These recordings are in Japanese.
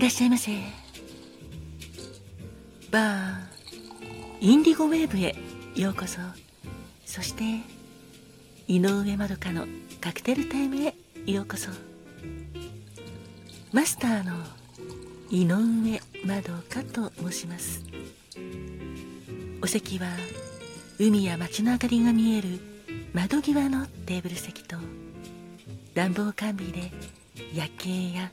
いらっしゃいませ。バーインディゴウェーブへようこそ。そして井上まどかのカクテルタイムへようこそ。マスターの井上まどかと申します。お席は海や街の明かりが見える窓際のテーブル席と暖房完備で夜景や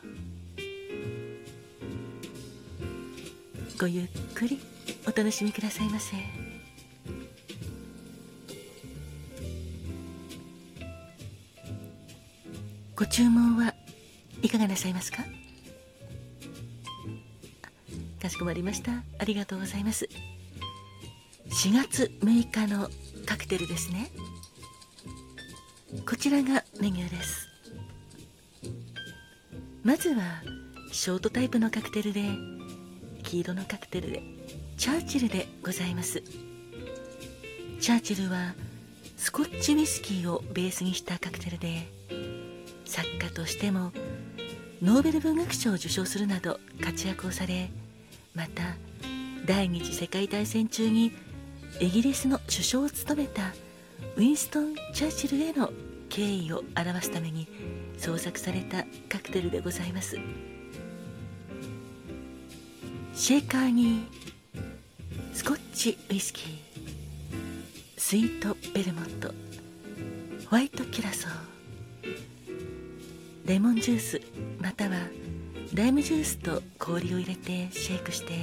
ごゆっくりお楽しみくださいませ。ご注文はいかがなさいますか？かしこまりました。ありがとうございます。4月6日のカクテルですね。こちらがメニューです。まずはショートタイプのカクテルで黄色のカクテルでチャーチルでございます。チャーチルはスコッチウイスキーをベースにしたカクテルで作家としてもノーベル文学賞を受賞するなど活躍をされまた第二次世界大戦中にイギリスの首相を務めたウィンストン・チャーチルへの敬意を表すために創作されたカクテルでございます。シェーカーにスコッチウイスキースイートベルモットホワイトキュラソーレモンジュースまたはライムジュースと氷を入れてシェイクして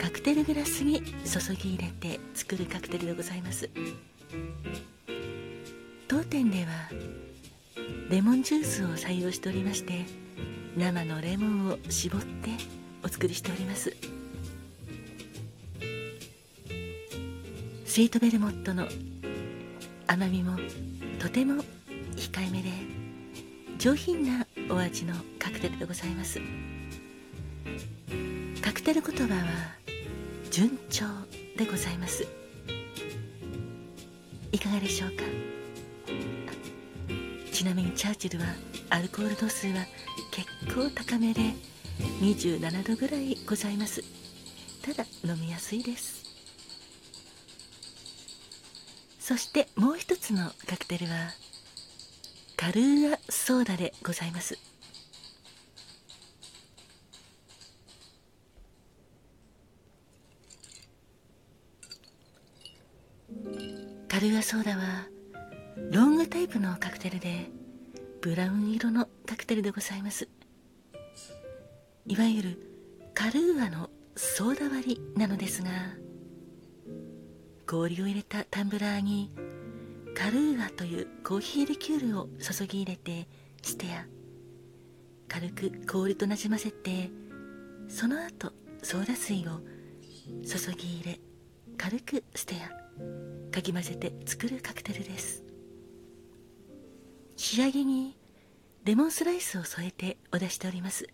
カクテルグラスに注ぎ入れて作るカクテルでございます。当店ではレモンジュースを採用しておりまして生のレモンを絞ってお作りしております。スイートベルモットの甘みもとても控えめで上品なお味のカクテルでございます。カクテル言葉は順調でございます。いかがでしょうか？ちなみにチャーチルはアルコール度数は結構高めで27度ぐらいございます。ただ飲みやすいです。そしてもう一つのカクテルはカルーアソーダでございます。カルーアソーダはロングタイプのカクテルでブラウン色のカクテルでございます。いわゆるカルーアのソーダ割りなのですが氷を入れたタンブラーにカルーアというコーヒーリキュールを注ぎ入れてステア軽く氷となじませてその後ソーダ水を注ぎ入れ軽くステアかき混ぜて作るカクテルです。仕上げにレモンスライスを添えてお出しております。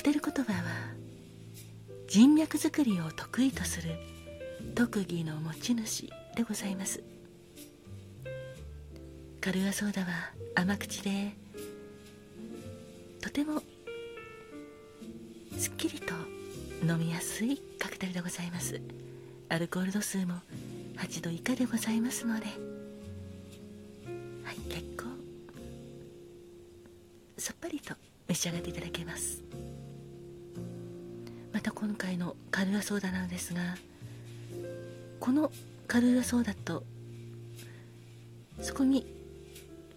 クテル言葉は人脈作りを得意とする特技の持ち主でございます。カルアソーダは甘口でとてもすっきりと飲みやすいカクテルでございます。アルコール度数も8度以下でございますので。はい結構さっぱりと召し上がっていただけます。また今回のカルーアソーダなんですがこのカルーアソーダとそこに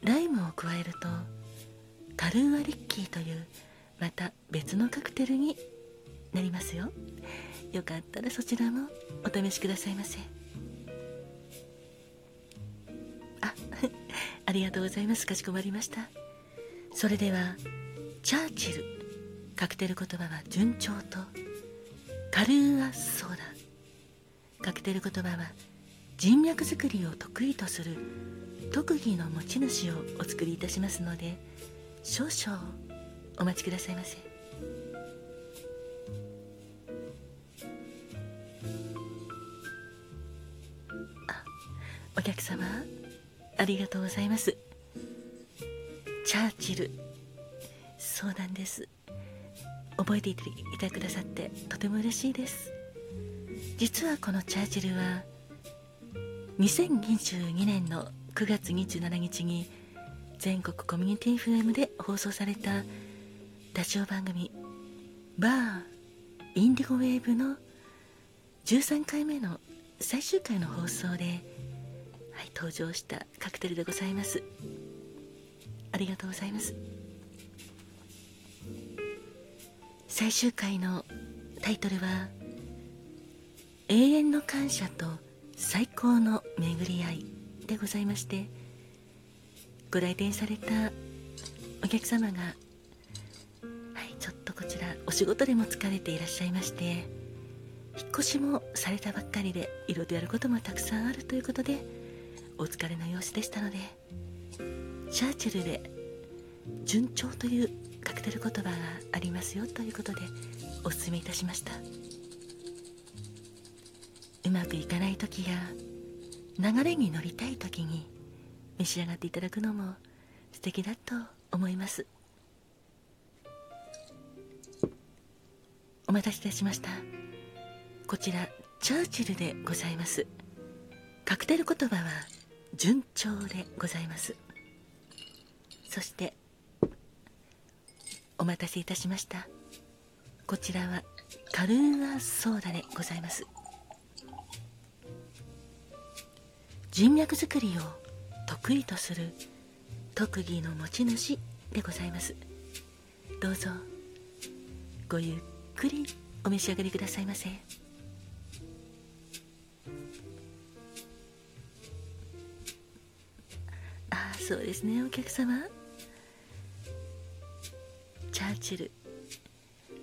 ライムを加えるとカルーアリッキーというまた別のカクテルになりますよ。よかったらそちらもお試しくださいませ。あ ありがとうございます。かしこまりました。それではチャーチルカクテル言葉は順調とカルーアソーダカクテル言葉は人脈作りを得意とする特技の持ち主をお作りいたしますので少々お待ちくださいませ。あお客様ありがとうございます。チャーチルそうなんです。覚えていてくださってとても嬉しいです。実はこのチャーチルは2022年の9月27日に全国コミュニティ FM で放送されたラジオ番組「バーインディゴウェーブ」の13回目の最終回の放送で、はい、登場したカクテルでございます。ありがとうございます。最終回のタイトルは「永遠の感謝と最高の巡り合い」でございましてご来店されたお客様がはいちょっとこちらお仕事でも疲れていらっしゃいまして引っ越しもされたばっかりでいろいろやることもたくさんあるということでお疲れの様子でしたのでチャーチルで順調というクテル言葉がありますよということでお勧めいたしました。うまくいかない時や流れに乗りたい時に召し上がっていただくのも素敵だと思います。お待たせいたしました。こちらチャーチルでございます。カクテル言葉は順調でございます。そしてお待たせいたしました。こちらはカルーアソーダでございます。人脈作りを得意とする特技の持ち主でございます。どうぞごゆっくりお召し上がりくださいませ。ああそうですねお客様。ャーチル。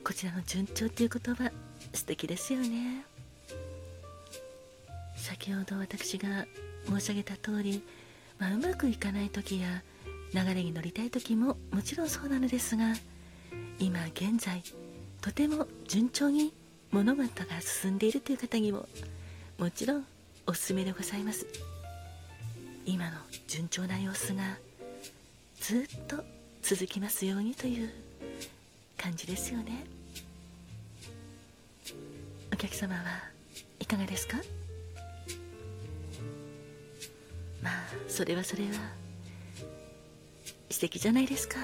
こちらの順調っていう言葉素敵ですよね。先ほど私が申し上げた通り、まあ、うまくいかない時や流れに乗りたい時ももちろんそうなのですが今現在とても順調に物事が進んでいるという方にももちろんおすすめでございます。今の順調な様子がずっと続きますようにという感じですよね。お客様はいかがですか？まあそれはそれは素敵じゃないですか。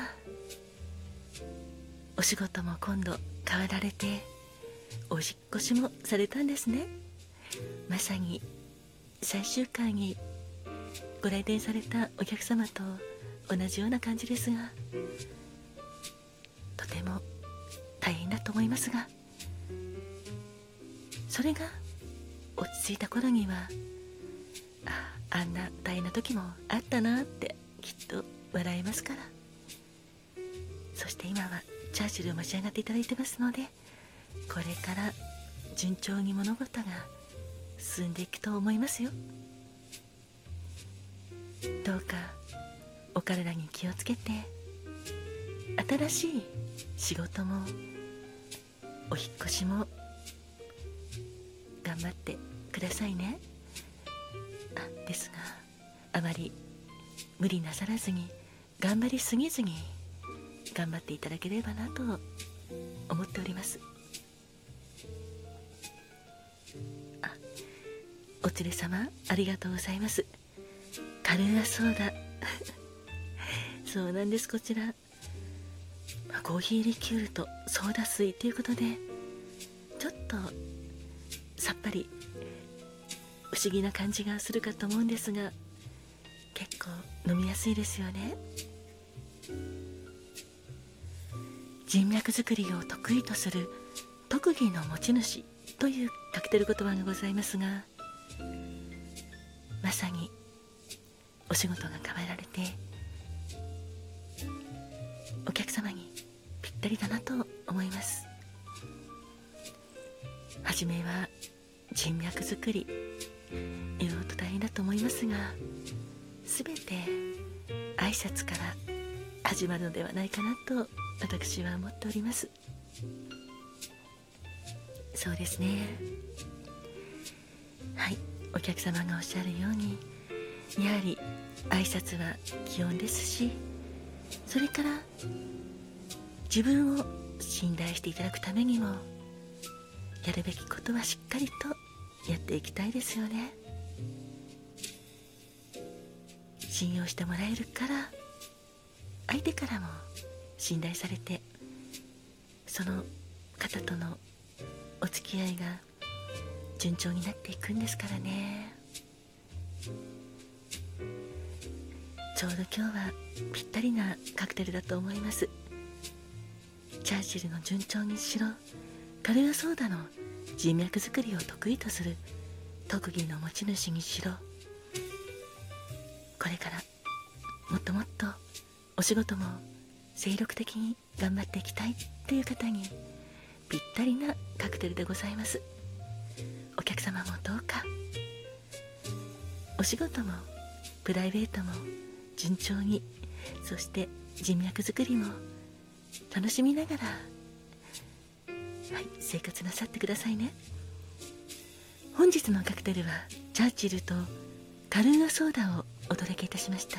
お仕事も今度変わられてお引越しもされたんですね。まさに最終回にご来店されたお客様と同じような感じですがとても大変だと思いますがそれが落ち着いた頃にはあんな大変な時もあったなってきっと笑えますから。そして今はチャーチルを召し上がっていただいてますのでこれから順調に物事が進んでいくと思いますよ。どうかお体に気をつけて新しい仕事もお引越しも。頑張ってくださいね。あですがあまり無理なさらずに頑張りすぎずに頑張っていただければなと思っております。あお連れ様ありがとうございます。カルーアソーダそうなんですこちら、コーヒーリキュールとソーダ水ということでちょっとさっぱり不思議な感じがするかと思うんですが結構飲みやすいですよね。人脈作りを得意とする特技の持ち主というカクテル言葉がございますがまさにお仕事が変えられてお客様にぴったりだなと思います。初めは人脈作りいろいろと大変だと思いますが全て挨拶から始まるのではないかなと私は思っております。そうですね。はい。お客様がおっしゃるようにやはり挨拶は基本ですしそれから自分を信頼していただくためにもやるべきことはしっかりとやっていきたいですよね。信用してもらえるから相手からも信頼されてその方とのお付き合いが順調になっていくんですからね。ちょうど今日はぴったりなカクテルだと思います。チャーチルの順調にしろカルアソーダの人脈作りを得意とする特技の持ち主にしろこれからもっともっとお仕事も精力的に頑張っていきたいっていう方にぴったりなカクテルでございます。お客様もどうかお仕事もプライベートも順調に。そして人脈作りも楽しみながら。はい生活なさってくださいね。本日のカクテルはチャーチルとカルーアソーダをお届けいたしました。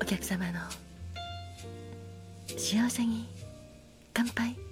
お客様の幸せに乾杯。